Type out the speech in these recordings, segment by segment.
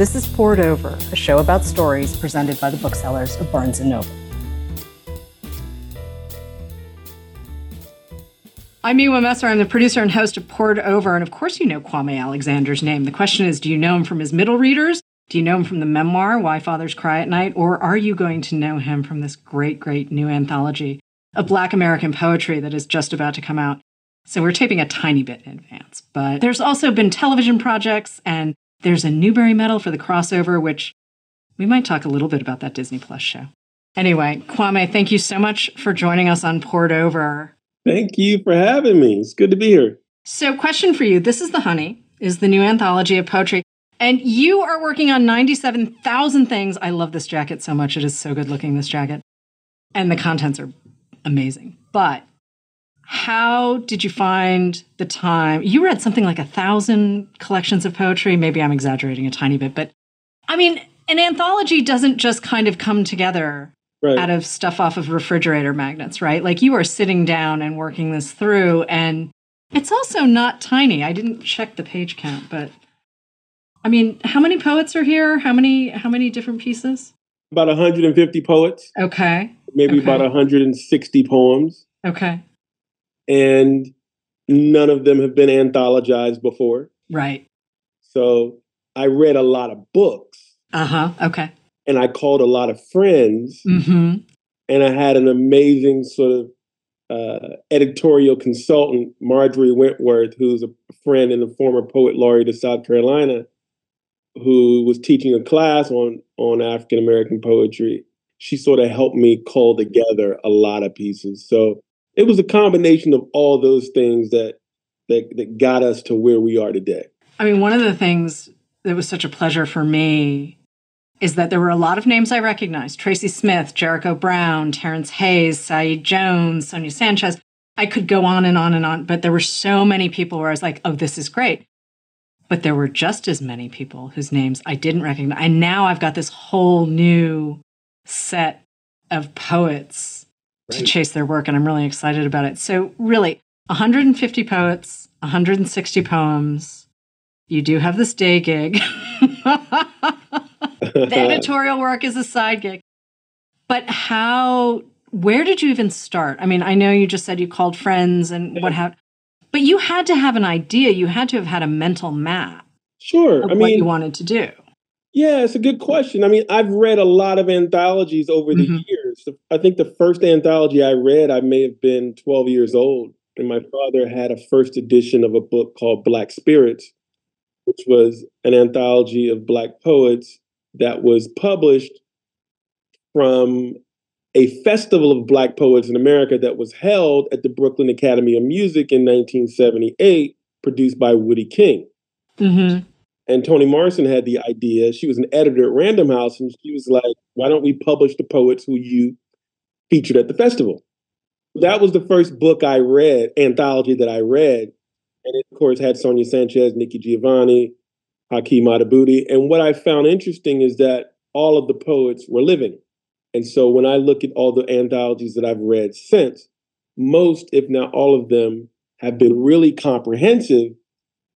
This is Poured Over, a show about stories presented by the booksellers of Barnes & Noble. I'm Miwa Messer. I'm the producer and host of Poured Over. And of course, you know Kwame Alexander's name. The question is do you know him from his middle readers? Do you know him from the memoir, Why Fathers Cry at Night? Or are you going to know him from this great, great new anthology of Black American poetry that is just about to come out? So we're taping a tiny bit in advance. But there's also been television projects, and there's a Newbery Medal for the crossover, which we might talk a little bit about that Disney Plus show. Anyway, Kwame, thank you so much for joining us on Poured Over. Thank you for having me. It's good to be here. So, question for you. This is The Honey, is the new anthology of poetry. And you are working on 97,000 things. I love this jacket so much. It is so good looking, this jacket. And the contents are amazing. But how did you find the time? You read something like a thousand collections of poetry. Maybe I'm exaggerating a tiny bit, but I mean, an anthology doesn't just kind of come together right. out of stuff off of refrigerator magnets, right? Like you are sitting down and working this through, and it's also not tiny. I didn't check the page count, but I mean, how many poets are here? How many how many different pieces? About 150 poets. Okay. Maybe okay. about 160 poems. Okay. And none of them have been anthologized before. Right. So I read a lot of books. Uh huh. Okay and I called a lot of friends, mm-hmm. and I had an amazing sort of uh, editorial consultant, Marjorie Wentworth, who's a friend and a former poet laureate of South Carolina, who was teaching a class on on African American poetry. She sort of helped me call together a lot of pieces. So it was a combination of all those things that that that got us to where we are today. I mean, one of the things that was such a pleasure for me is that there were a lot of names I recognized Tracy Smith, Jericho Brown, Terrence Hayes, Saeed Jones, Sonia Sanchez. I could go on and on and on, but there were so many people where I was like, oh, this is great. But there were just as many people whose names I didn't recognize. And now I've got this whole new set of poets. To chase their work, and I'm really excited about it. So, really, 150 poets, 160 poems. You do have this day gig. the editorial work is a side gig. But how, where did you even start? I mean, I know you just said you called friends and what have, but you had to have an idea. You had to have had a mental map. Sure. I mean, what you wanted to do. Yeah, it's a good question. I mean, I've read a lot of anthologies over the mm-hmm. years. I think the first anthology I read, I may have been 12 years old. And my father had a first edition of a book called Black Spirits, which was an anthology of Black poets that was published from a festival of Black poets in America that was held at the Brooklyn Academy of Music in 1978, produced by Woodie King. Mm-hmm. And Toni Morrison had the idea. She was an editor at Random House, and she was like, "Why don't we publish the poets who you featured at the festival?" That was the first book I read, anthology that I read, and it, of course had Sonia Sanchez, Nikki Giovanni, Haki Madhubuti. And what I found interesting is that all of the poets were living. And so when I look at all the anthologies that I've read since, most, if not all of them, have been really comprehensive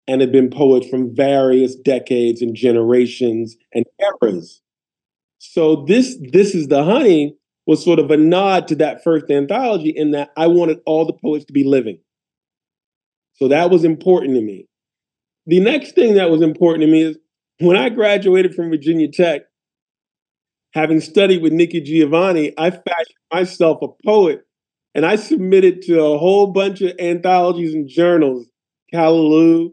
and have been poets from various decades and generations and eras. So this this is the honey was sort of a nod to that first anthology in that I wanted all the poets to be living. So that was important to me. The next thing that was important to me is when I graduated from Virginia Tech, having studied with Nikki Giovanni, I fashioned myself a poet and I submitted to a whole bunch of anthologies and journals, Callaloo,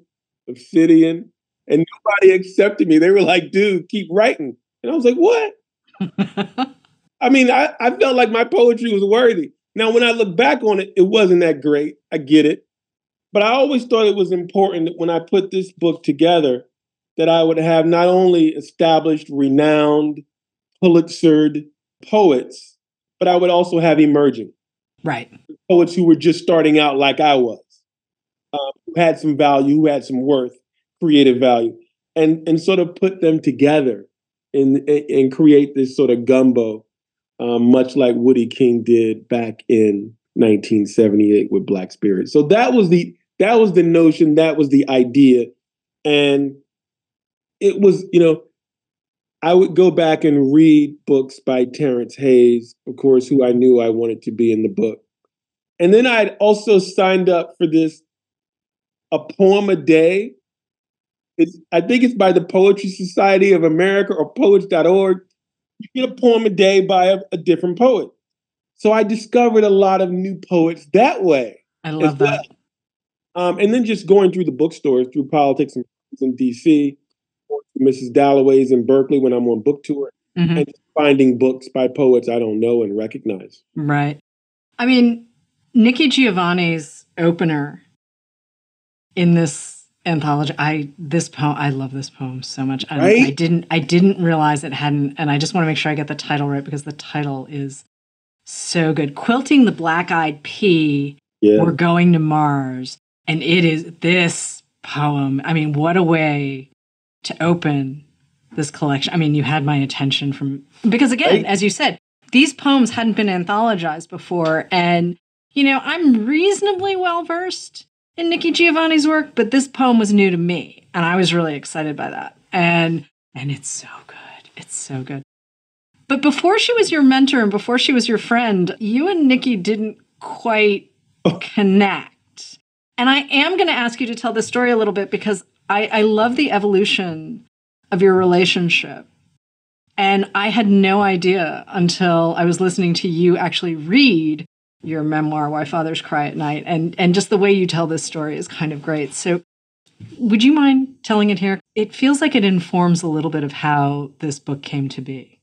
Obsidian, and nobody accepted me. They were like, dude, keep writing. And I was like, what? I mean, I, I felt like my poetry was worthy. Now, when I look back on it, it wasn't that great. I get it. But I always thought it was important that when I put this book together, that I would have not only established, renowned, Pulitzered poets, but I would also have emerging. Right. Poets who were just starting out like I was, who had some value, who had some worth, creative value, and and sort of put them together and and create this sort of gumbo, um, much like Woodie King did back in 1978 with Black Spirit. So that was the that was the notion, that was the idea. And it was, you know, I would go back and read books by Terrence Hayes, of course, who I knew I wanted to be in the book. And then I'd also signed up for this a poem a day. It's, I think it's by the Poetry Society of America or poets.org. You get a poem a day by a, a different poet. So I discovered a lot of new poets that way. I love that. Um, and then just going through the bookstores, through politics in DC, Mrs. Dalloway's in Berkeley when I'm on book tour, mm-hmm. and finding books by poets I don't know and recognize. Right. I mean, Nikki Giovanni's opener in this anthology, I this poem, I love this poem so much. I, right? I didn't, I didn't realize it hadn't, and I just want to make sure I get the title right because the title is so good. Quilting the Black-Eyed Pea. Yeah. We're going to Mars, and it is this poem. I mean, what a way to open this collection. I mean, you had my attention from because again, right. as you said, these poems hadn't been anthologized before and you know, I'm reasonably well versed in Nikki Giovanni's work, but this poem was new to me and I was really excited by that. And and it's so good. It's so good. But before she was your mentor and before she was your friend, you and Nikki didn't quite oh. connect. And I am going to ask you to tell the story a little bit because I, I love the evolution of your relationship. And I had no idea until I was listening to you actually read your memoir, Why Fathers Cry at Night. And, and just the way you tell this story is kind of great. So, would you mind telling it here? It feels like it informs a little bit of how this book came to be.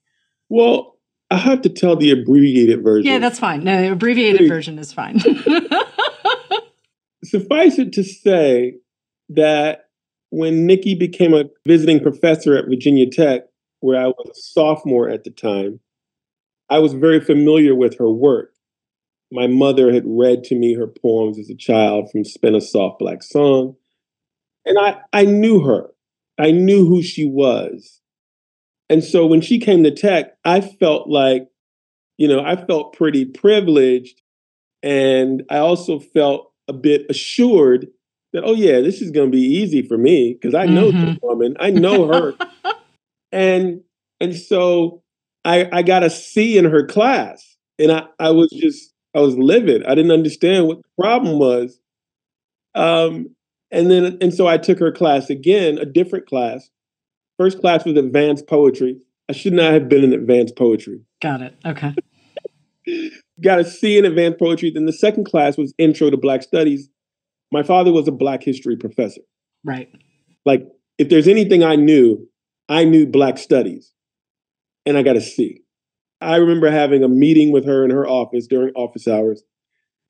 Well, I have to tell the abbreviated version. Yeah, that's fine. No, the abbreviated Please. version is fine. Suffice it to say that when Nikki became a visiting professor at Virginia Tech, where I was a sophomore at the time, I was very familiar with her work. My mother had read to me her poems as a child from Spin a Soft Black Song. And I, I knew her. I knew who she was. And so when she came to Tech, I felt like, you know, I felt pretty privileged. And I also felt a bit assured that oh yeah this is going to be easy for me because i know mm-hmm. this woman i know her and and so i i got a c in her class and i i was just i was livid. I didn't understand what the problem was. Um and then and so i took her class again a different class. First class was advanced poetry. I should not have been in advanced poetry. Got it. Okay. Got a c in advanced poetry. Then the second class was intro to black studies. My father was a black history professor. Right. Like if there's anything I knew, I knew black studies. And I got a C. I remember having a meeting with her in her office during office hours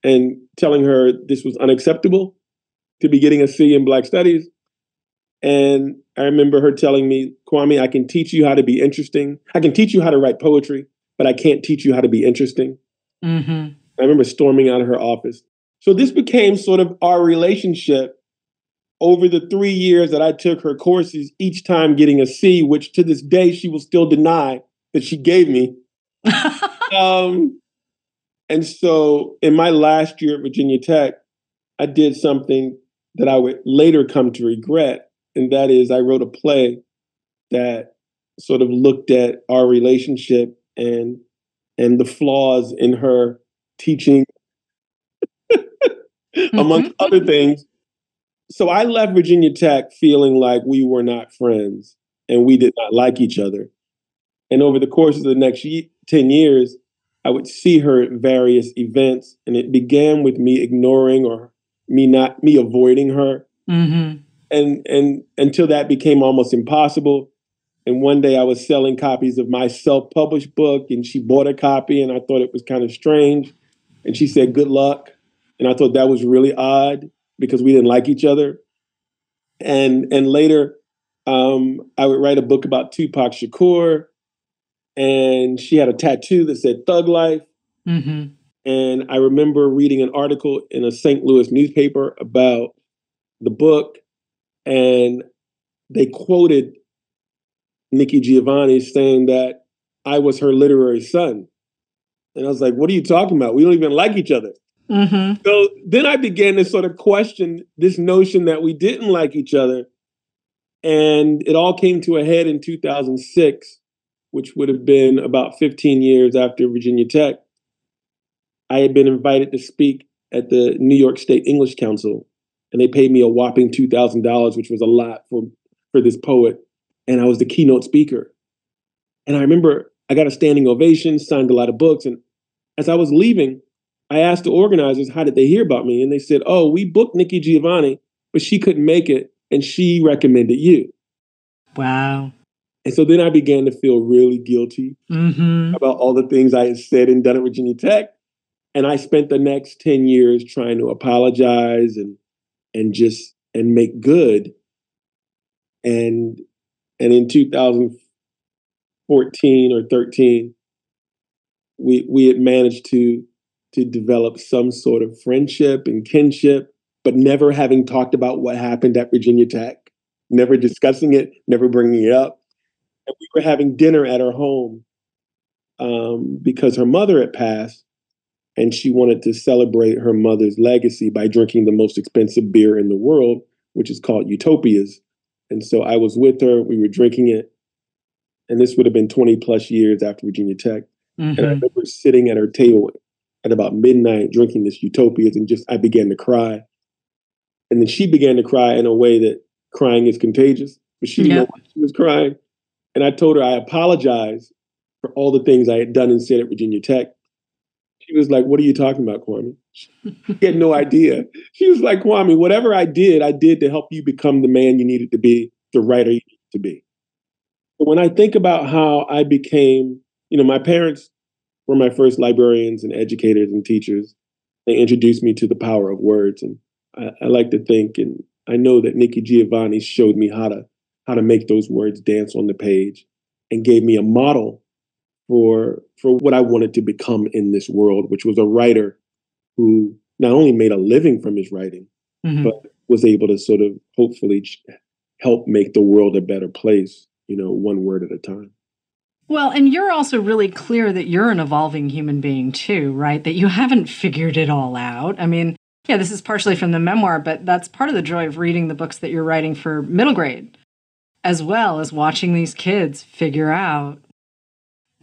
and telling her this was unacceptable to be getting a C in black studies. And I remember her telling me, Kwame, I can teach you how to be interesting. I can teach you how to write poetry, but I can't teach you how to be interesting. Mm-hmm. I remember storming out of her office so this became sort of our relationship over the three years that I took her courses, each time getting a C, which to this day she will still deny that she gave me. um, and so in my last year at Virginia Tech, I did something that I would later come to regret. And that is, I wrote a play that sort of looked at our relationship and and the flaws in her teaching mm-hmm. amongst other things. So I left Virginia Tech feeling like we were not friends and we did not like each other. And over the course of the next 10 years, I would see her at various events, and it began with me ignoring or me not me avoiding her. Mm-hmm. And and until that became almost impossible. And one day I was selling copies of my self-published book, and she bought a copy, and I thought it was kind of strange. And she said, "Good luck." and I thought that was really odd because we didn't like each other. And and later, um, I would write a book about Tupac Shakur, and she had a tattoo that said "Thug Life." Mm-hmm. And I remember reading an article in a St. Louis newspaper about the book, and they quoted Nikki Giovanni saying that I was her literary son. And I was like, what are you talking about? We don't even like each other. Mm-hmm. So then I began to sort of question this notion that we didn't like each other. And it all came to a head in 2006 which would have been about 15 years after Virginia Tech, I had been invited to speak at the New York State English Council, and they paid me a whopping $2,000, which was a lot for, for this poet. And I was the keynote speaker. And I remember I got a standing ovation, signed a lot of books. And as I was leaving, I asked the organizers, how did they hear about me? And they said, oh, we booked Nikki Giovanni, but she couldn't make it, and she recommended you. Wow. And so then I began to feel really guilty mm-hmm. about all the things I had said and done at Virginia Tech. And I spent the next 10 years trying to apologize and and just and make good. And and in 2014 or 13, we we had managed to to develop some sort of friendship and kinship, but never having talked about what happened at Virginia Tech, never discussing it, never bringing it up. And we were having dinner at her home um, because her mother had passed, and she wanted to celebrate her mother's legacy by drinking the most expensive beer in the world, which is called Utopias. And so I was with her, we were drinking it. And this would have been 20 plus years after Virginia Tech. Mm-hmm. And I remember sitting at her table at about midnight drinking this Utopias and just I began to cry. And then she began to cry in a way that crying is contagious, but she didn't Yeah. know why she was crying. And I told her I apologized for all the things I had done and said at Virginia Tech. She was like, What are you talking about, Kwame? She had no idea. She was like, Kwame, whatever I did, I did to help you become the man you needed to be, the writer you needed to be. But when I think about how I became, you know, my parents were my first librarians and educators and teachers. They introduced me to the power of words. And I, I like to think, and I know that Nikki Giovanni showed me how to how to make those words dance on the page and gave me a model for for what I wanted to become in this world, which was a writer who not only made a living from his writing, Mhm. but was able to sort of hopefully help make the world a better place, you know, one word at a time. Well, and you're also really clear that you're an evolving human being too, right? That you haven't figured it all out. I mean, yeah, this is partially from the memoir, but that's part of the joy of reading the books that you're writing for middle grade, as well as watching these kids figure out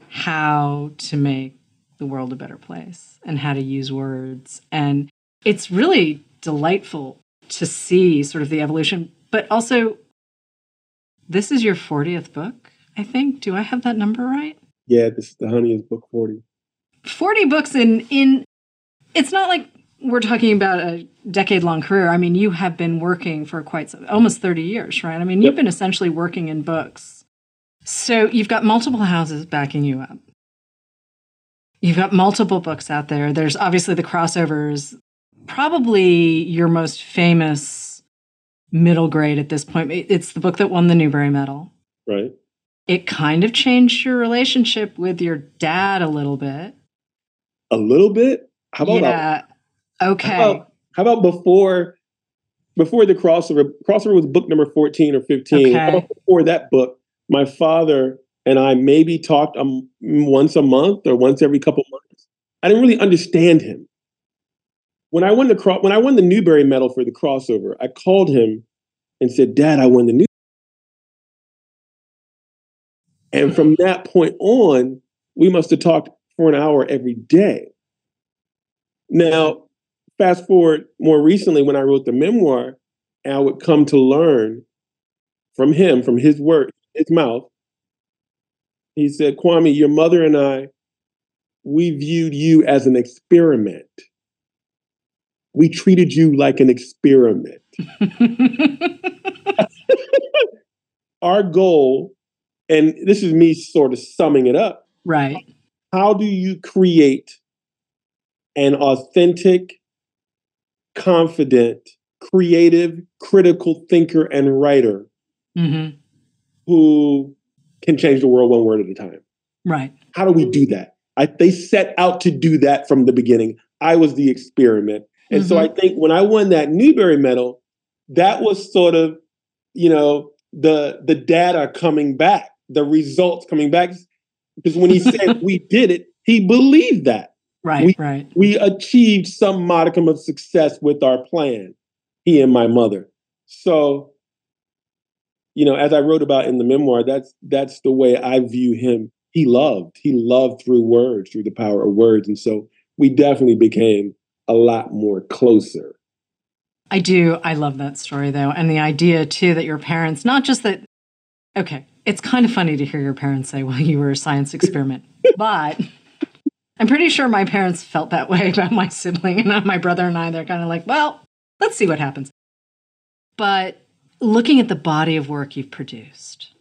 how to make the world a better place and how to use words. And it's really delightful to see sort of the evolution, but also, this is your 40th book, I think. Do I have that number right? Yeah, this is the honey is book 40. 40 books in in it's not like we're talking about a decade long career. I mean, you have been working for quite some, almost 30 years, right? I mean, you've been essentially working in books. So you've got multiple houses backing you up. You've got multiple books out there. There's obviously the crossovers, probably your most famous middle grade at this point. It's the book that won the Newbery Medal. Right. It kind of changed your relationship with your dad a little bit. A little bit. How about yeah. Okay. How about, how about before before the crossover? Crossover was book number 14 or 15. How Okay. about before that book, my father and I maybe talked um, once a month or once every couple months. I didn't really understand him. When I won the cro- when I won the Newbery Medal for the crossover, I called him and said, "Dad, I won the new." And from that point on, we must have talked for an hour every day. Now, fast forward more recently when I wrote the memoir, and I would come to learn from him, from his word, his mouth. He said, Kwame, your mother and I, we viewed you as an experiment. We treated you like an experiment. Our goal, and this is me sort of summing it up, right. how do you create an authentic, confident, creative, critical thinker and writer hmm who can change the world one word at a time? Right. How do we do that? I, they set out to do that from the beginning. I was the experiment. And so I think when I won that Newbery medal, that was sort of, you know, the the data coming back, the results coming back. Because when he said we did it, he believed that. Right. we- right. we achieved some modicum of success with our plan, he and my mother. So, you know, as I wrote about in the memoir, that's that's the way I view him he loved. He loved through words, through the power of words. And so we definitely became a lot more closer. I do. I love that story though. And the idea too that your parents, not just that, okay, it's kind of funny to hear your parents say, well, you were a science experiment, but I'm pretty sure my parents felt that way about my sibling and my brother and I. They're kind of like, well, let's see what happens. But looking at the body of work you've produced,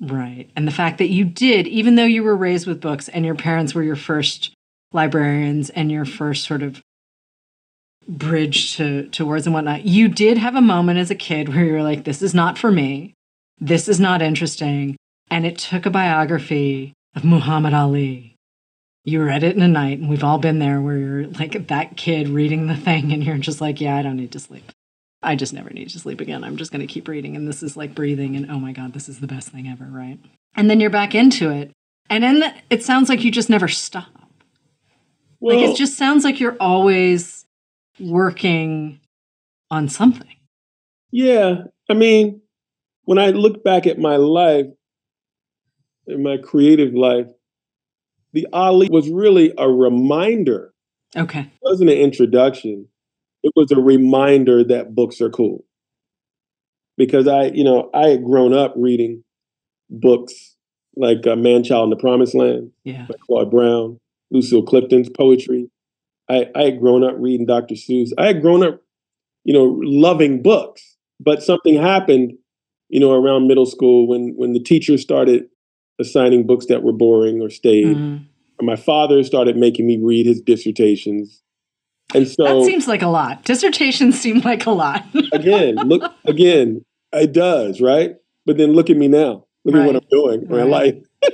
right, and the fact that you did, even though you were raised with books and your parents were your first librarians and your first sort of bridge to, to words and whatnot, you did have a moment as a kid where you were like, this is not for me. This is not interesting. And it took a biography of Muhammad Ali. You read it in a night, and we've all been there where you're like that kid reading the thing, and you're just like, yeah, I don't need to sleep. I just never need to sleep again. I'm just going to keep reading. And this is like breathing. And oh my God, this is the best thing ever, right? And then you're back into it. And then it sounds like you just never stop. Well, like it just sounds like you're always working on something. Yeah. I mean, when I look back at my life, in my creative life, the Ali was really a reminder. Okay. It wasn't an introduction. It was a reminder that books are cool. Because I, you know, I had grown up reading books like uh, Man Child in the Promised Land yeah. by Claude Brown, Lucille Clifton's poetry. I, I had grown up reading Dr. Seuss. I had grown up, you know, loving books. But something happened, you know, around middle school when when the teachers started assigning books that were boring or stayed. Mm-hmm. my father started making me read his dissertations. And so that seems like a lot. Dissertations seem like a lot. again, look again, it does, right? But then look at me now. Look right. at what I'm doing in right. my life.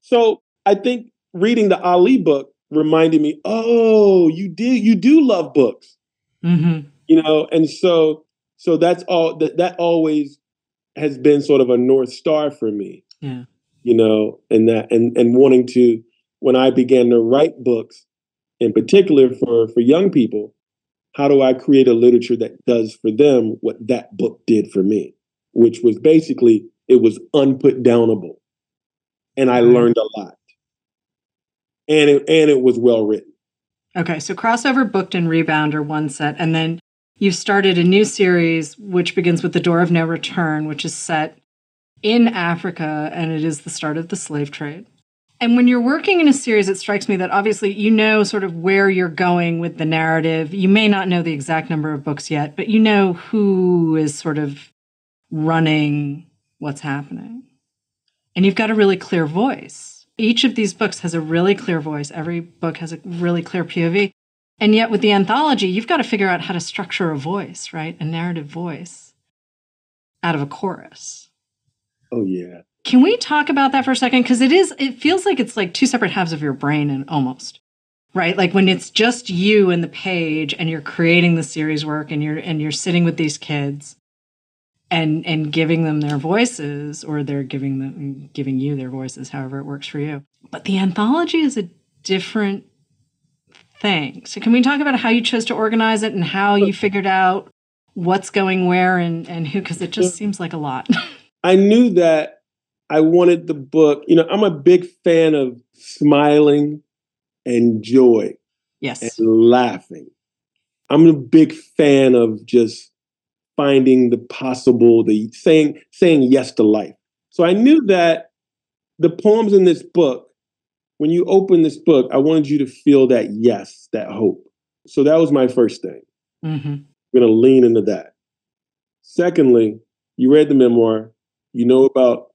so I think reading the Ali book reminded me, oh, you do you do love books, mm-hmm. you know, and so so that's all that that always has been sort of a north star for me. Yeah, you know, and that and and wanting to when I began to write books, in particular for for young people, how do I create a literature that does for them what that book did for me, which was basically it was unput downable, and I mm-hmm. learned a lot. And it and it was well written. Okay, so crossover, booked, and rebound are one set, and then you've started a new series which begins with the Door of No Return, which is set in Africa, and it is the start of the slave trade. And when you're working in a series, it strikes me that obviously you know sort of where you're going with the narrative. You may not know the exact number of books yet, but you know who is sort of running what's happening. And you've got a really clear voice each of these books has a really clear voice. Every book has a really clear POV. And yet, with the anthology, you've got to figure out how to structure a voice, right? A narrative voice out of a chorus. Oh, yeah. Can we talk about that for a second? Because it is, it feels like it's like two separate halves of your brain and almost, right? Like when it's just you and the page and you're creating the series work and you're, and you're sitting with these kids and and giving them their voices or they're giving them giving you their voices however it works for you but the anthology is a different thing so can we talk about how you chose to organize it and how you figured out what's going where and and who because it just seems like a lot i knew that i wanted the book you know i'm a big fan of smiling and joy yes and laughing i'm a big fan of just finding the possible, the saying saying yes to life. So I knew that the poems in this book, when you open this book, I wanted you to feel that yes, that hope. So that was my first thing. Mm-hmm. I'm going to lean into that. Secondly, you read the memoir. You know about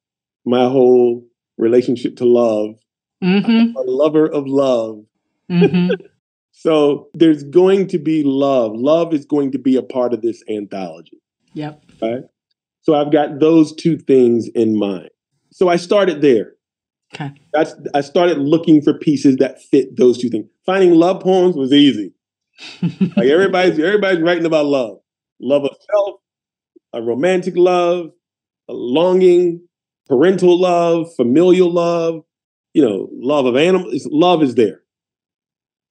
my whole relationship to love. Mm-hmm. a lover of love. Mm-hmm. So there's going to be love. Love is going to be a part of this anthology. Yep. Right. So I've got those two things in mind. So I started there. Okay. That's I started looking for pieces that fit those two things. Finding love poems was easy. like everybody's everybody's writing about love. Love of self, a romantic love, longing, parental love, familial love, you know, love of animals. Love is there.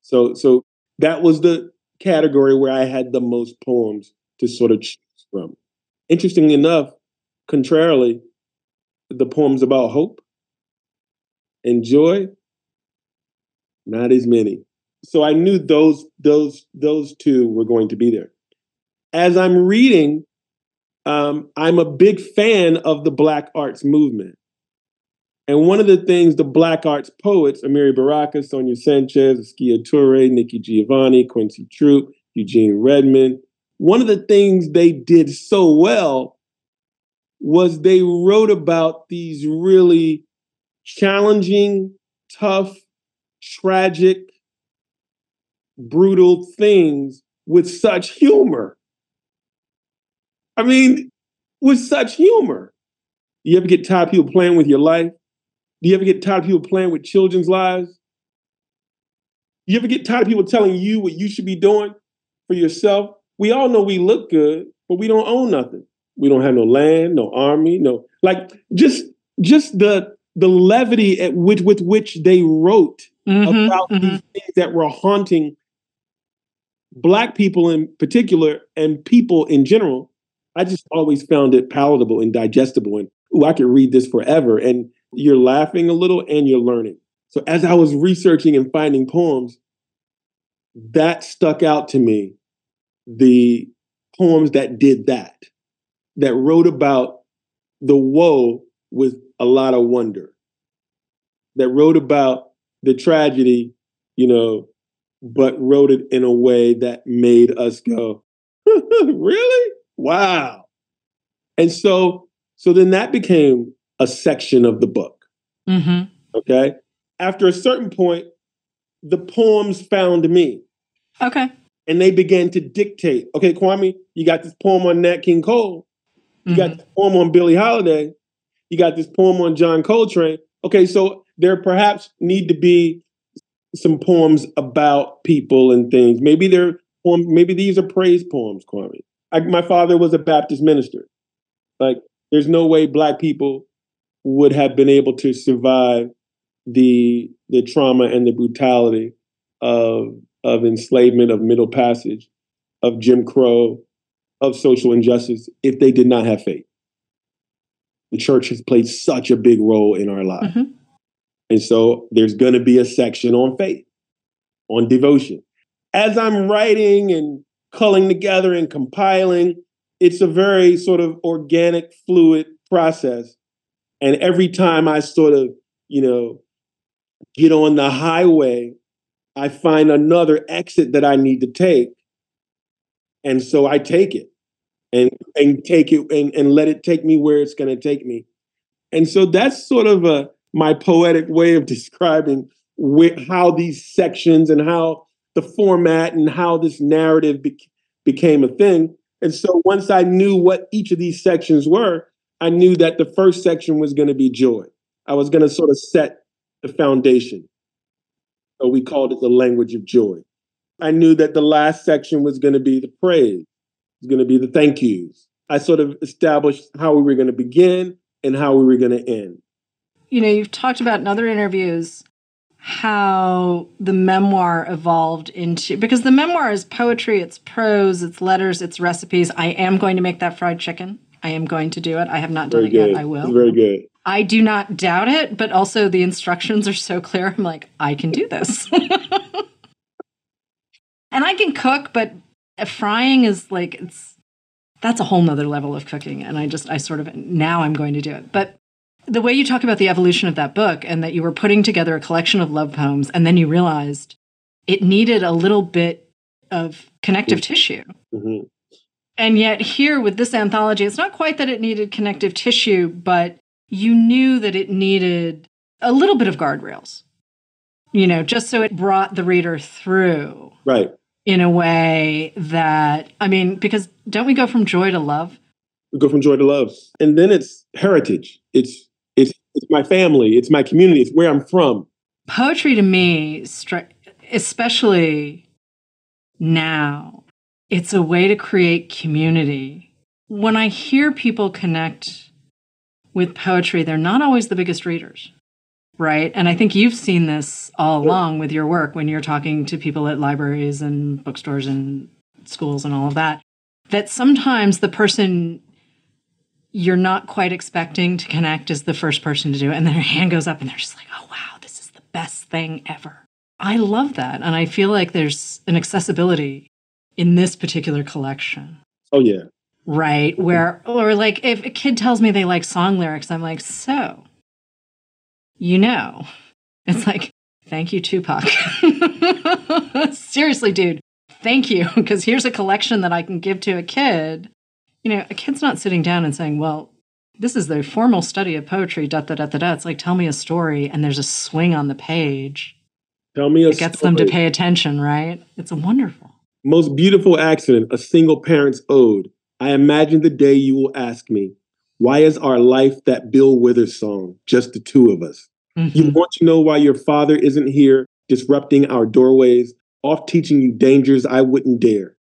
So so that was the category where I had the most poems to sort of choose from. Interestingly enough, contrarily, the poems about hope and joy, not as many. So I knew those those those two were going to be there. As I'm reading, um, I'm a big fan of the Black arts movement. And one of the things the Black arts poets, Amiri Baraka, Sonia Sanchez, Askia Toure, Nikki Giovanni, Quincy Troupe, Eugene Redmond, one of the things they did so well was they wrote about these really challenging, tough, tragic, brutal things with such humor. I mean, with such humor. Do You ever get tired of people playing with your life? Do you ever get tired of people playing with children's lives? Do You ever get tired of people telling you what you should be doing for yourself? We all know we look good, but we don't own nothing. We don't have no land, no army, no like just just the the levity at which with which they wrote mm-hmm, about mm-hmm. these things that were haunting black people in particular and people in general. I just always found it palatable and digestible and ooh, I could read this forever. And you're laughing a little and you're learning. So as I was researching and finding poems, that stuck out to me. The poems that did that that wrote about the woe with a lot of wonder, that wrote about the tragedy, you know, but wrote it in a way that made us go, really? Wow. And so, so then that became a section of the book. Mm-hmm. Okay. After a certain point, the poems found me. Okay. And they began to dictate. Okay, Kwame, you got this poem on Nat King Cole. You mm-hmm. got this poem on Billie Holiday. You got this poem on John Coltrane. Okay, so there perhaps need to be some poems about people and things. Maybe they're maybe these are praise poems, Kwame. I, my father was a Baptist minister. Like, there's no way black people would have been able to survive the the trauma and the brutality of of enslavement, of Middle Passage, of Jim Crow, of social injustice if they did not have faith. The church has played such a big role in our lives. Mm-hmm. And so there's going to be a section on faith, on devotion. As I'm writing and culling together and compiling, it's a very sort of organic, fluid process. And every time I sort of, you know, get on the highway, I find another exit that I need to take. And so I take it and and take it and, and let it take me where it's going to take me. And so that's sort of a my poetic way of describing wh- how these sections and how the format and how this narrative be- became a thing. And so once I knew what each of these sections were, I knew that the first section was going to be joy. I was going to sort of set the foundation. So we called it the language of joy. I knew that the last section was going to be the praise is going to be the thank yous. I sort of established how we were going to begin and how we were going to end. You know, you've talked about in other interviews how the memoir evolved into because the memoir is poetry, it's prose, it's letters, it's recipes. I am going to make that fried chicken. I am going to do it. I have not done very it good. yet. I will. It's very good. I do not doubt it, but also the instructions are so clear. I'm like, I can do this. and I can cook, but frying is like it's that's a whole nother level of cooking and i just i sort of now i'm going to do it but the way you talk about the evolution of that book and that you were putting together a collection of love poems and then you realized it needed a little bit of connective mm-hmm. tissue mm-hmm. and yet here with this anthology it's not quite that it needed connective tissue but you knew that it needed a little bit of guardrails you know just so it brought the reader through right in a way that I mean, because don't we go from joy to love? We go from joy to love, and then it's heritage. It's it's my family. It's my community. It's where I'm from. Poetry to me, especially now, it's a way to create community. When I hear people connect with poetry, they're not always the biggest readers right? And I think you've seen this all along with your work when you're talking to people at libraries and bookstores and schools and all of that. That sometimes the person you're not quite expecting to connect is the first person to do it. And then their hand goes up and they're just like, oh, wow, this is the best thing ever. I love that. And I feel like there's an accessibility in this particular collection. Oh, yeah. Right. Where, or like if a kid tells me they like song lyrics, I'm like, so, you know, it's like, thank you, Tupac. Seriously, dude, thank you. Because here's a collection that I can give to a kid. You know, a kid's not sitting down and saying, well, this is the formal study of poetry, da da da da da. It's like, tell me a story, and there's a swing on the page. Tell me a It gets them to pay attention, right? It's a wonderful. Most beautiful accident, a single parent's ode. I imagine the day you will ask me, why is our life that Bill Withers song, just the two of us? Mhm. You want to know why your father isn't here, disrupting our doorways, off teaching you dangers I wouldn't dare.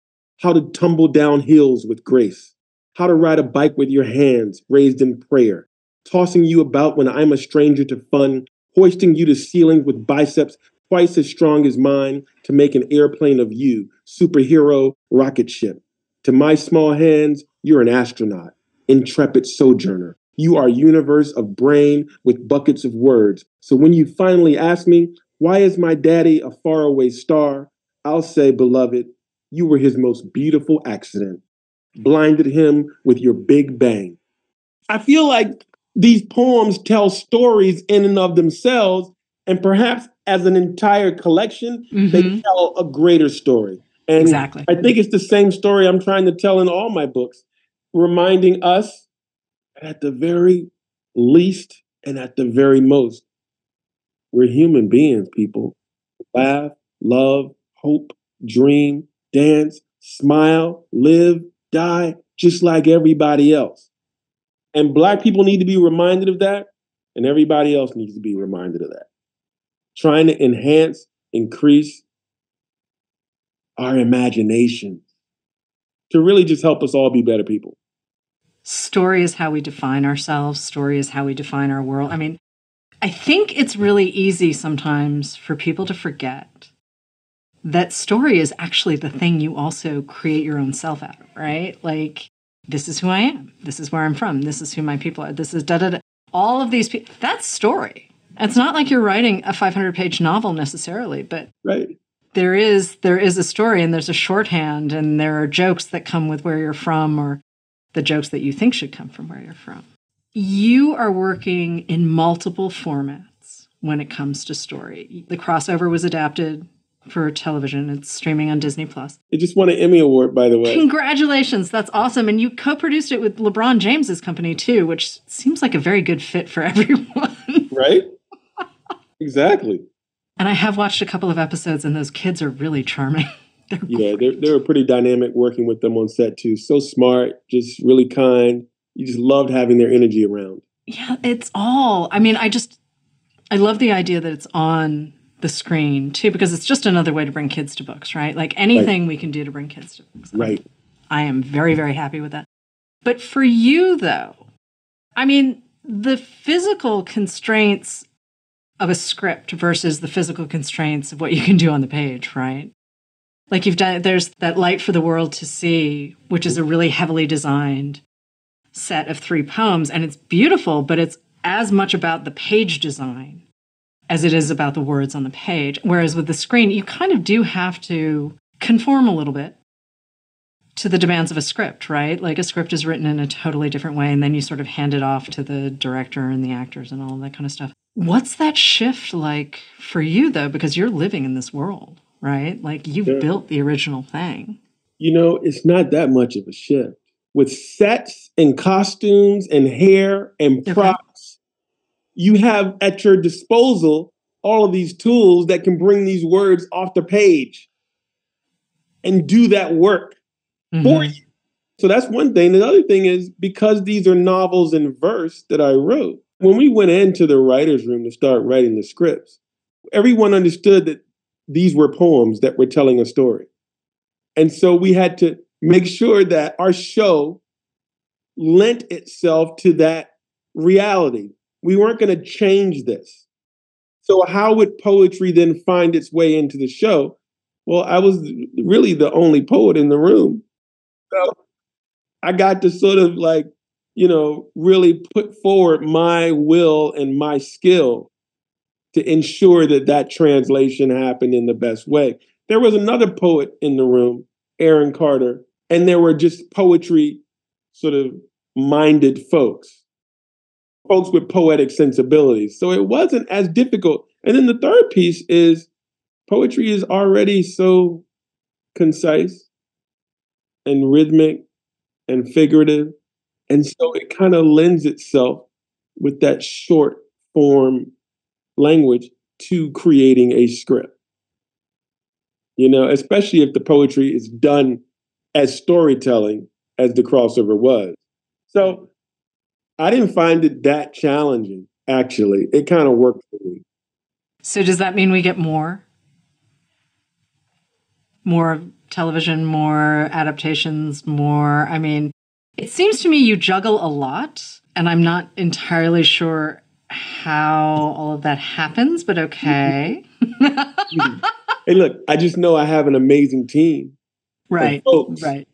How to tumble down hills with grace. How to ride a bike with your hands raised in prayer. Tossing you about when I'm a stranger to fun, hoisting you to ceilings with biceps twice as strong as mine to make an airplane of you, superhero rocket ship. To my small hands, you're an astronaut, intrepid sojourner. You are universe of brain with buckets of words. So when you finally ask me, why is my daddy a faraway star? I'll say, beloved, you were his most beautiful accident. Blinded him with your big bang. I feel like these poems tell stories in and of themselves, and perhaps as an entire collection, they Mhm. tell a greater story. And Exactly. I think it's the same story I'm trying to tell in all my books, reminding us at the very least and at the very most, we're human beings, people. Laugh, love, hope, dream, dance, smile, live, die, just like everybody else. And Black people need to be reminded of that, and everybody else needs to be reminded of that. Trying to enhance, increase our imagination to really just help us all be better people. Story is how we define ourselves, story is how we define our world. I mean, I think it's really easy sometimes for people to forget that story is actually the thing you also create your own self out of, right? Like, this is who I am. This is where I'm from. This is who my people are. This is da da da. All of these people. That's story. It's not like you're writing a 500 page novel necessarily, but Right. there is there is a story and there's a shorthand and there are jokes that come with where you're from or the jokes that you think should come from where you're from. You are working in multiple formats when it comes to story. The crossover was adapted for television. It's streaming on Disney Plus. It just won an Emmy Award, by the way. Congratulations, that's awesome. And you co-produced it with LeBron James's company too, which seems like a very good fit for everyone. Right? exactly. and I have watched a couple of episodes and those kids are really charming. They're Yeah, they they were pretty dynamic working with them on set too. So smart, just really kind. You just loved having their energy around. Yeah, it's all. I mean, I just I love the idea that it's on the screen too because it's just another way to bring kids to books, right? Like anything we can do to bring kids to books. Right. I am very very happy with that. But for you though, I mean, the physical constraints of a script versus the physical constraints of what you can do on the page, right? Like you've done there's that light for the world to see, which is a really heavily designed set of three poems and it's beautiful, but it's as much about the page design as it is about the words on the page. Whereas with the screen, you kind of do have to conform a little bit to the demands of a script, right? Like a script is written in a totally different way, and then you sort of hand it off to the director and the actors and all that kind of stuff. What's that shift like for you, though? Because you're living in this world, right? Like you've Yeah. built the original thing. You know, it's not that much of a shift. With sets and costumes and hair and Okay. You have at your disposal all of these tools that can bring these words off the page and do that work for Mhm. you. So that's one thing. The other thing is because these are novels in verse that I wrote, when we went into the writer's room to start writing the scripts, everyone understood that these were poems that were telling a story. And so we had to make sure that our show lent itself to that reality. We weren't going to change this. So, how would poetry then find its way into the show? Well, I was really the only poet in the room. So I got to sort of like, you know, really put forward my will and my skill to ensure that that translation happened in the best way. There was another poet in the room, Aaron Carter, and there were just poetry sort of minded folks, folks with poetic sensibilities. So it wasn't as difficult. And then the third piece is poetry is already so concise and rhythmic and figurative. And so it kind of lends itself with that short form language to creating a script. You know, especially if the poetry is done as storytelling as the crossover was. So I didn't find it that challenging, actually. It kind of worked for me. So does that mean we get more? More television, more adaptations, more. I mean, it seems to me you juggle a lot, and I'm not entirely sure how all of that happens, but okay. hey, look, I just know I have an amazing team. Right. right.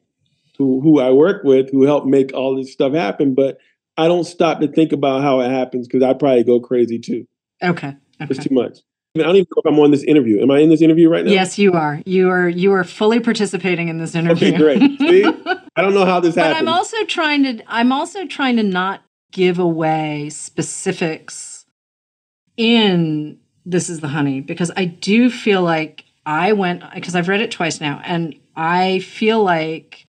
Who, who I work with who help make all this stuff happen, but I don't stop to think about how it happens because I probably go crazy too. Okay. okay. It's too much. I don't even know if I'm on this interview. Am I in this interview right now? Yes, you are. You are. You are fully participating in this interview. Okay, great. See, I don't know how this happened. But I'm also trying to. I'm also trying to not give away specifics in This Is the Honey because I do feel like I went because I've read it twice now, and I feel like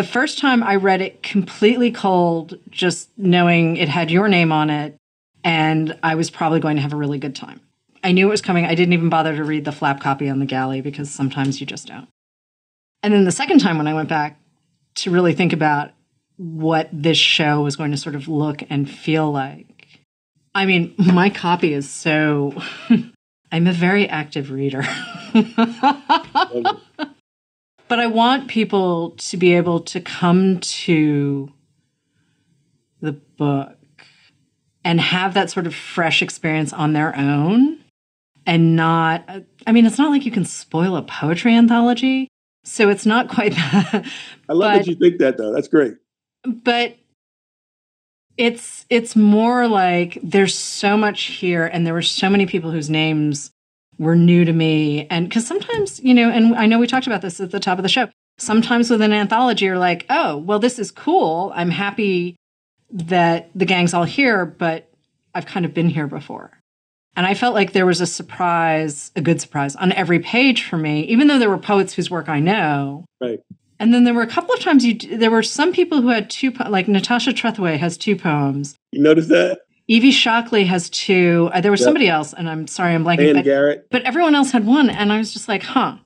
the first time I read it completely cold, just knowing it had your name on it, and I was probably going to have a really good time. I knew it was coming. I didn't even bother to read the flap copy on the galley because sometimes you just don't. And then the second time when I went back to really think about what this show was going to sort of look and feel like, I mean, my copy is so. I'm a very active reader. but I want people to be able to come to the book and have that sort of fresh experience on their own and not i mean it's not like you can spoil a poetry anthology so it's not quite that i love but, that you think that though. That's great. But it's it's more like there's so much here and there were so many people whose names were new to me and because sometimes you know and i know we talked about this at the top of the show sometimes with an anthology you're like oh well this is cool i'm happy that the gang's all here but i've kind of been here before and I felt like there was a surprise, a good surprise on every page for me, even though there were poets whose work I know. Right. And then there were a couple of times you there were some people who had two like Natasha Trethewey has two poems. You notice that? Evie Shockley has two. Uh, there was yep. somebody else, and I'm sorry, I'm blanking. But, Garrett. But everyone else had one, and I was just like, huh,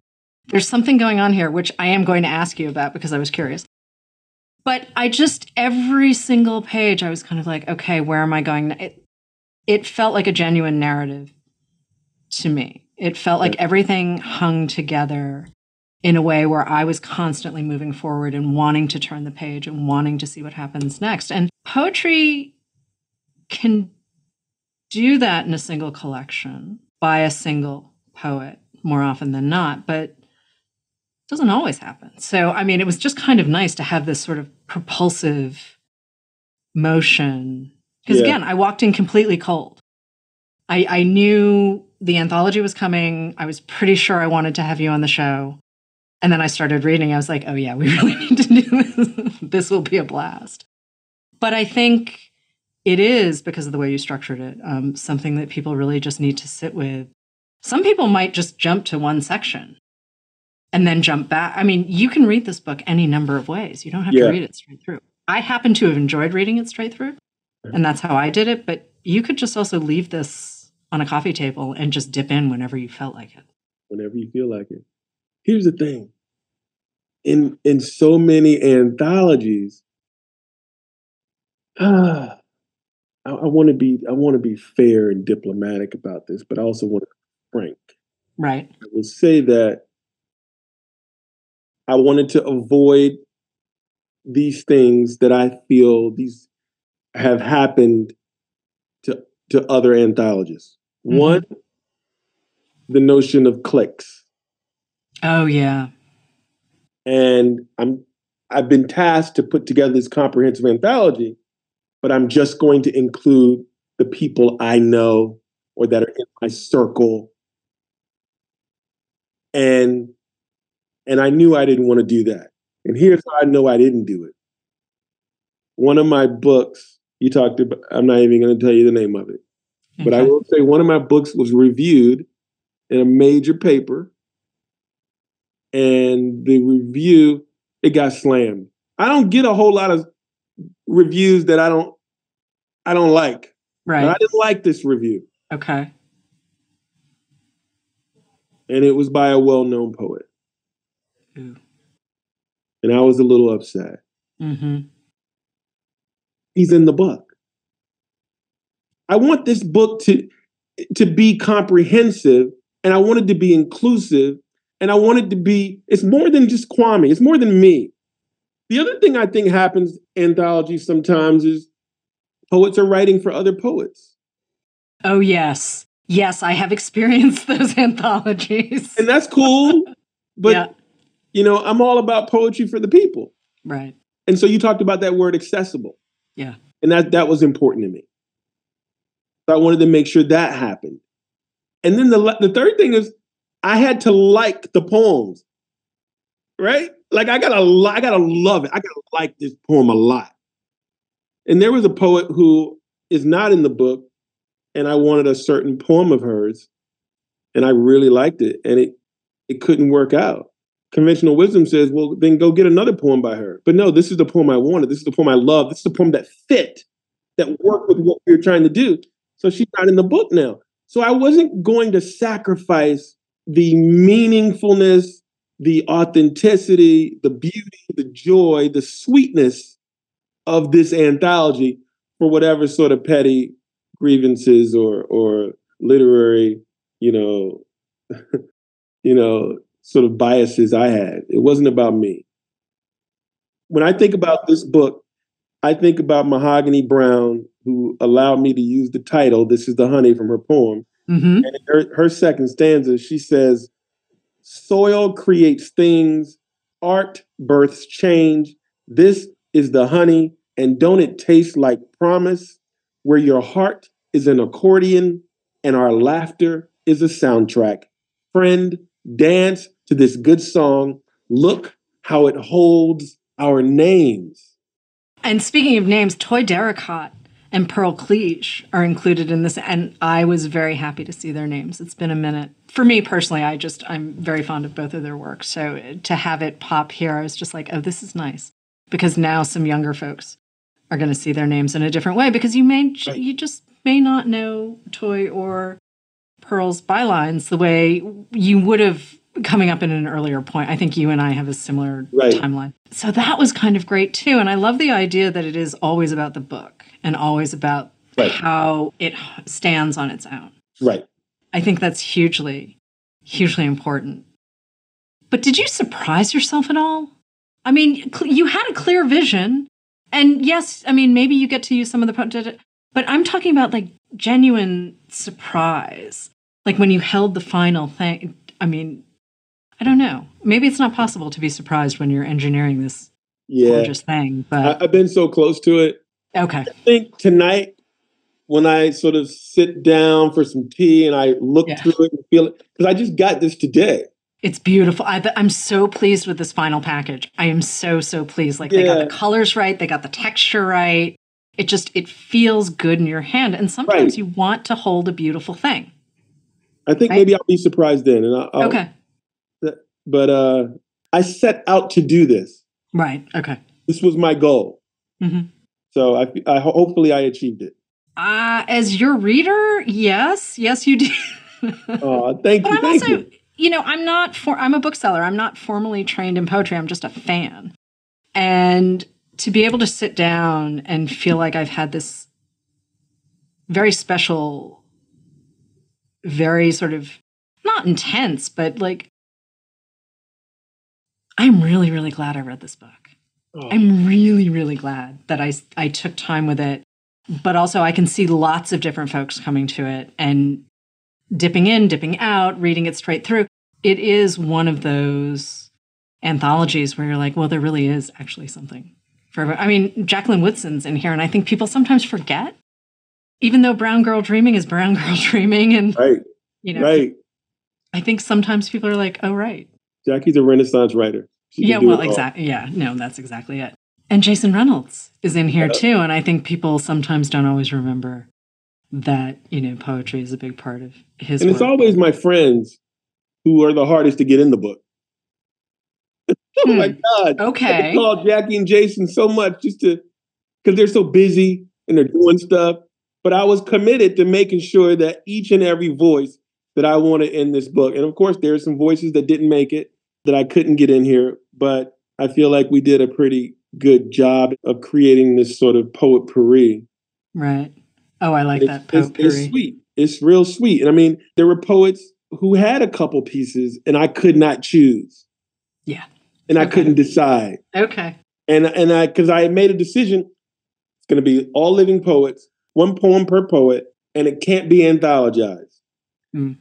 there's something going on here, which I am going to ask you about because I was curious. But I just every single page, I was kind of like, okay, where am I going? It, it felt like a genuine narrative to me. It felt like everything hung together in a way where I was constantly moving forward and wanting to turn the page and wanting to see what happens next. And poetry can do that in a single collection by a single poet more often than not, but it doesn't always happen. So, I mean, it was just kind of nice to have this sort of propulsive motion because yeah. again, I walked in completely cold. I, I knew the anthology was coming. I was pretty sure I wanted to have you on the show. And then I started reading. I was like, oh, yeah, we really need to do this. this will be a blast. But I think it is, because of the way you structured it, um, something that people really just need to sit with. Some people might just jump to one section and then jump back. I mean, you can read this book any number of ways. You don't have yeah. to read it straight through. I happen to have enjoyed reading it straight through. And that's how I did it. But you could just also leave this on a coffee table and just dip in whenever you felt like it. Whenever you feel like it. Here's the thing. In in so many anthologies, ah, I, I want to be I want to be fair and diplomatic about this, but I also want to be frank. Right. I will say that I wanted to avoid these things that I feel these have happened to to other anthologists. Mm-hmm. One, the notion of clicks. Oh yeah. And I'm I've been tasked to put together this comprehensive anthology, but I'm just going to include the people I know or that are in my circle. And and I knew I didn't want to do that. And here's how I know I didn't do it. One of my books, you talked about, I'm not even going to tell you the name of it, okay. but I will say one of my books was reviewed in a major paper. And the review, it got slammed. I don't get a whole lot of reviews that I don't I don't like. Right. But I didn't like this review. Okay. And it was by a well-known poet. Ooh. And I was a little upset. Mm-hmm. He's in the book. I want this book to to be comprehensive and I want it to be inclusive and I want it to be it's more than just Kwame, it's more than me. The other thing I think happens anthologies sometimes is poets are writing for other poets. Oh, yes. Yes, I have experienced those anthologies. And that's cool. But, yeah. you know, I'm all about poetry for the people. Right. And so you talked about that word accessible. Yeah. And that, that was important to me. So I wanted to make sure that happened. And then the, the third thing is I had to like the poems, right? Like I gotta, I gotta love it. I gotta like this poem a lot. And there was a poet who is not in the book, and I wanted a certain poem of hers, and I really liked it, and it it couldn't work out. Conventional wisdom says, well, then go get another poem by her. But no, this is the poem I wanted. This is the poem I love. This is the poem that fit, that worked with what we were trying to do. So she's not in the book now. So I wasn't going to sacrifice the meaningfulness the authenticity, the beauty, the joy, the sweetness of this anthology for whatever sort of petty grievances or or literary, you know, you know, sort of biases I had. It wasn't about me. When I think about this book, I think about Mahogany Browne, who allowed me to use the title. This is the honey from her poem. Mm-hmm. And her, her second stanza, she says, Soil creates things, art births change. This is the honey, and don't it taste like promise? Where your heart is an accordion and our laughter is a soundtrack. Friend, dance to this good song. Look how it holds our names. And speaking of names, Toi Derricotte and Pearl Cleage are included in this, and I was very happy to see their names. It's been a minute. For me personally, I just I'm very fond of both of their work. So to have it pop here, I was just like, oh, this is nice because now some younger folks are going to see their names in a different way because you may right. you just may not know Toi or Pearl's bylines the way you would have coming up in an earlier point. I think you and I have a similar right. timeline. So that was kind of great too. And I love the idea that it is always about the book and always about right. how it stands on its own. Right. I think that's hugely, hugely important. But did you surprise yourself at all? I mean, you had a clear vision. And yes, I mean, maybe you get to use some of the, but I'm talking about like genuine surprise. Like when you held the final thing. I mean, I don't know. Maybe it's not possible to be surprised when you're engineering this yeah. gorgeous thing. But I, have been so close to it. Okay. I think tonight, when I sort of sit down for some tea and I look yeah. through it and feel it, because I just got this today. It's beautiful. I, am so pleased with this final package. I am so so pleased. Like yeah. they got the colors right, they got the texture right. It just it feels good in your hand. And sometimes right. you want to hold a beautiful thing. I think right? maybe I'll be surprised then. And I'll, I'll, okay but uh, I set out to do this. Right. Okay. This was my goal. Mm-hmm. So I, I hopefully I achieved it. Uh, as your reader, yes, yes, you did. oh, thank you. I'm thank also, you. you know, I'm not for. I'm a bookseller. I'm not formally trained in poetry. I'm just a fan, and to be able to sit down and feel like I've had this very special, very sort of not intense, but like I'm really, really glad I read this book. Oh. I'm really, really glad that I, I took time with it. But also, I can see lots of different folks coming to it and dipping in, dipping out, reading it straight through. It is one of those anthologies where you're like, well, there really is actually something for. I mean, Jacqueline Woodson's in here, and I think people sometimes forget even though Brown Girl Dreaming is Brown Girl Dreaming, and right, you know, right. I think sometimes people are like, "Oh, right." Jackie's a Renaissance writer. Yeah, well, exactly. Yeah, no, that's exactly it. And Jason Reynolds is in here Yeah. too, and I think people sometimes don't always remember that you know poetry is a big part of his. And it's always my friends who are the hardest to get in the book. oh my hmm. God. I okay. call Jackie and Jason so much just to because they're so busy and they're doing stuff. But I was committed to making sure that each and every voice that I wanted in this book, and of course, there are some voices that didn't make it that I couldn't get in here, but I feel like we did a pretty good job of creating this sort of poet pourri. Right. Oh, I like It's, that it's, potpourri. it's sweet. It's real sweet. And I mean, there were poets who had a couple pieces, and I could not choose. Yeah. And I couldn't decide. Okay. and and I because I made a decision, it's going to be all living poets, one poem per poet, and it can't be anthologized, Mm.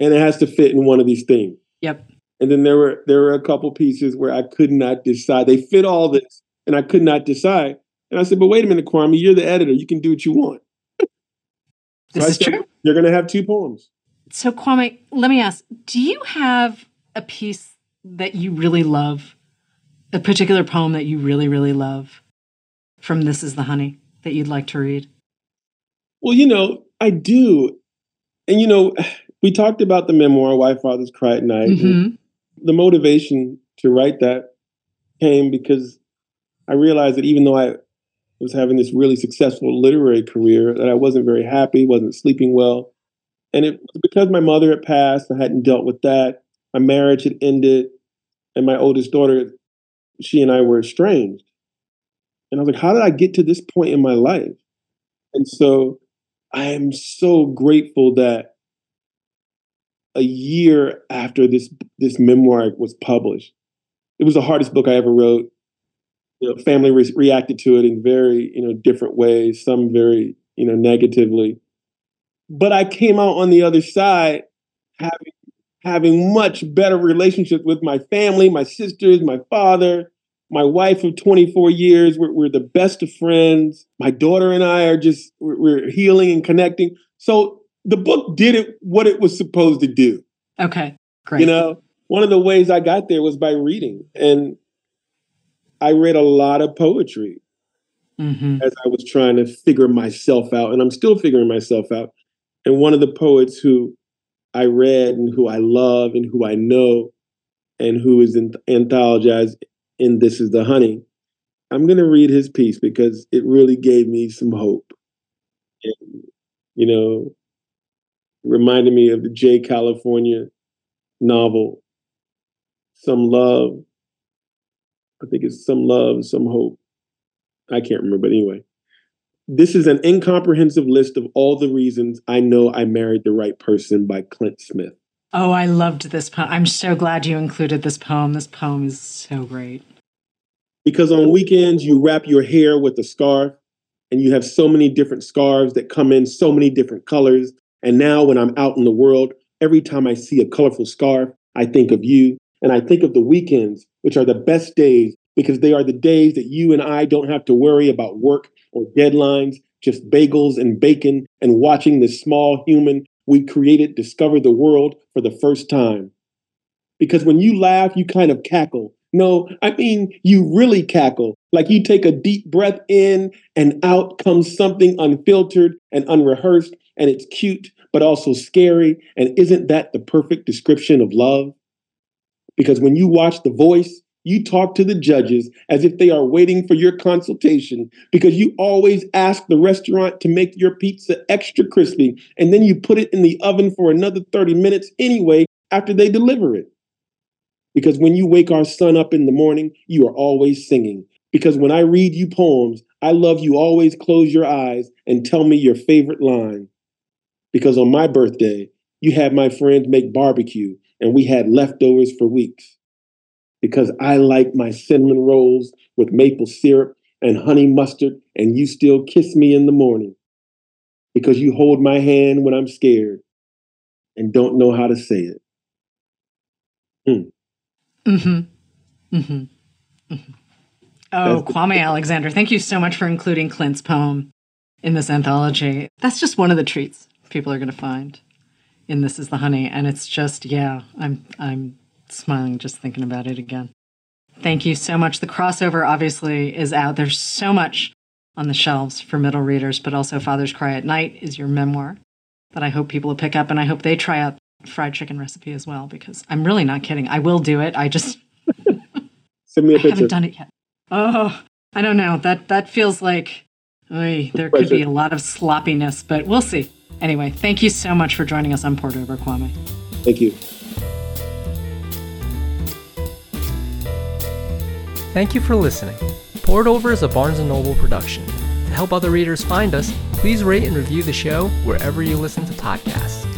and it has to fit in one of these things. Yep. And then there were there were a couple pieces where I could not decide. They fit all this, and I could not decide. And I said, "But wait a minute, Kwame, you're the editor. You can do what you want." This I is said, true. You're going to have two poems. So, Kwame, let me ask: Do you have a piece that you really love, a particular poem that you really, really love, from "This Is the Honey" that you'd like to read? Well, you know, I do, and you know, we talked about the memoir "Why Fathers Cry at Night." Mhm. The motivation to write that came because I realized that even though I was having this really successful literary career, that I wasn't very happy, wasn't sleeping well. And it was because my mother had passed, I hadn't dealt with that. My marriage had ended, and my oldest daughter, she and I were estranged. And I was like, how did I get to this point in my life? And so I am so grateful that a year after this this memoir was published, it was the hardest book I ever wrote. You know, family re- reacted to it in very you know different ways. Some very you know negatively, but I came out on the other side having having much better relationships with my family, my sisters, my father, my wife of 24 years. We're, we're the best of friends. My daughter and I are just we're, we're healing and connecting. So the book did it what it was supposed to do. Okay, great. You know, one of the ways I got there was by reading, and I read a lot of poetry hmm as I was trying to figure myself out, and I'm still figuring myself out. And one of the poets who I read and who I love and who I know and who is in, anthologized in This Is the Honey, I'm going to read his piece because it really gave me some hope. And, you know, reminded me of the J. California novel, Some Love. I think it's Some Love, Some Hope. I can't remember, but anyway. This is an incomprehensive list of all the reasons I know I married the right person by Clint Smith. Oh, I loved this poem. I'm so glad you included this poem. This poem is so great. Because on weekends, you wrap your hair with a scarf, and you have so many different scarves that come in so many different colors. And now, when I'm out in the world, every time I see a colorful scarf, I think of you. And I think of the weekends, which are the best days because they are the days that you and I don't have to worry about work or deadlines, just bagels and bacon and watching this small human we created discover the world for the first time. Because when you laugh, you kind of cackle. No, I mean, you really cackle. Like you take a deep breath in and out comes something unfiltered and unrehearsed, and it's cute, but also scary. And isn't that the perfect description of love? Because when you watch The Voice, you talk to the judges as if they are waiting for your consultation because you always ask the restaurant to make your pizza extra crispy and then you put it in the oven for another 30 minutes anyway after they deliver it. Because when you wake our son up in the morning, you are always singing. Because when I read you poems, I love you always close your eyes and tell me your favorite line. Because on my birthday, you had my friends make barbecue and we had leftovers for weeks. Because I like my cinnamon rolls with maple syrup and honey mustard, and you still kiss me in the morning. Because you hold my hand when I'm scared and don't know how to say it. Mm-hmm. Mm-hmm. hmm Oh, That's the- Kwame Alexander, thank you so much for including Clint's poem in this anthology. That's just one of the treats people are going to find in This Is the Honey. And it's just, yeah, I'm, I'm smiling just thinking about it again. Thank you so much. The crossover obviously is out. There's so much on the shelves for middle readers, but also Father's Cry at Night is your memoir that I hope people will pick up. And I hope they try out fried chicken recipe as well, because I'm really not kidding. I will do it. I just Send me a I picture. haven't done it yet. Oh, I don't know. That that feels like oy, there could be a lot of sloppiness, but we'll see. Anyway, thank you so much for joining us on Poured Over Kwame. Thank you. Thank you for listening. Poured Over is a Barnes & Noble production. To help other readers find us, please rate and review the show wherever you listen to podcasts.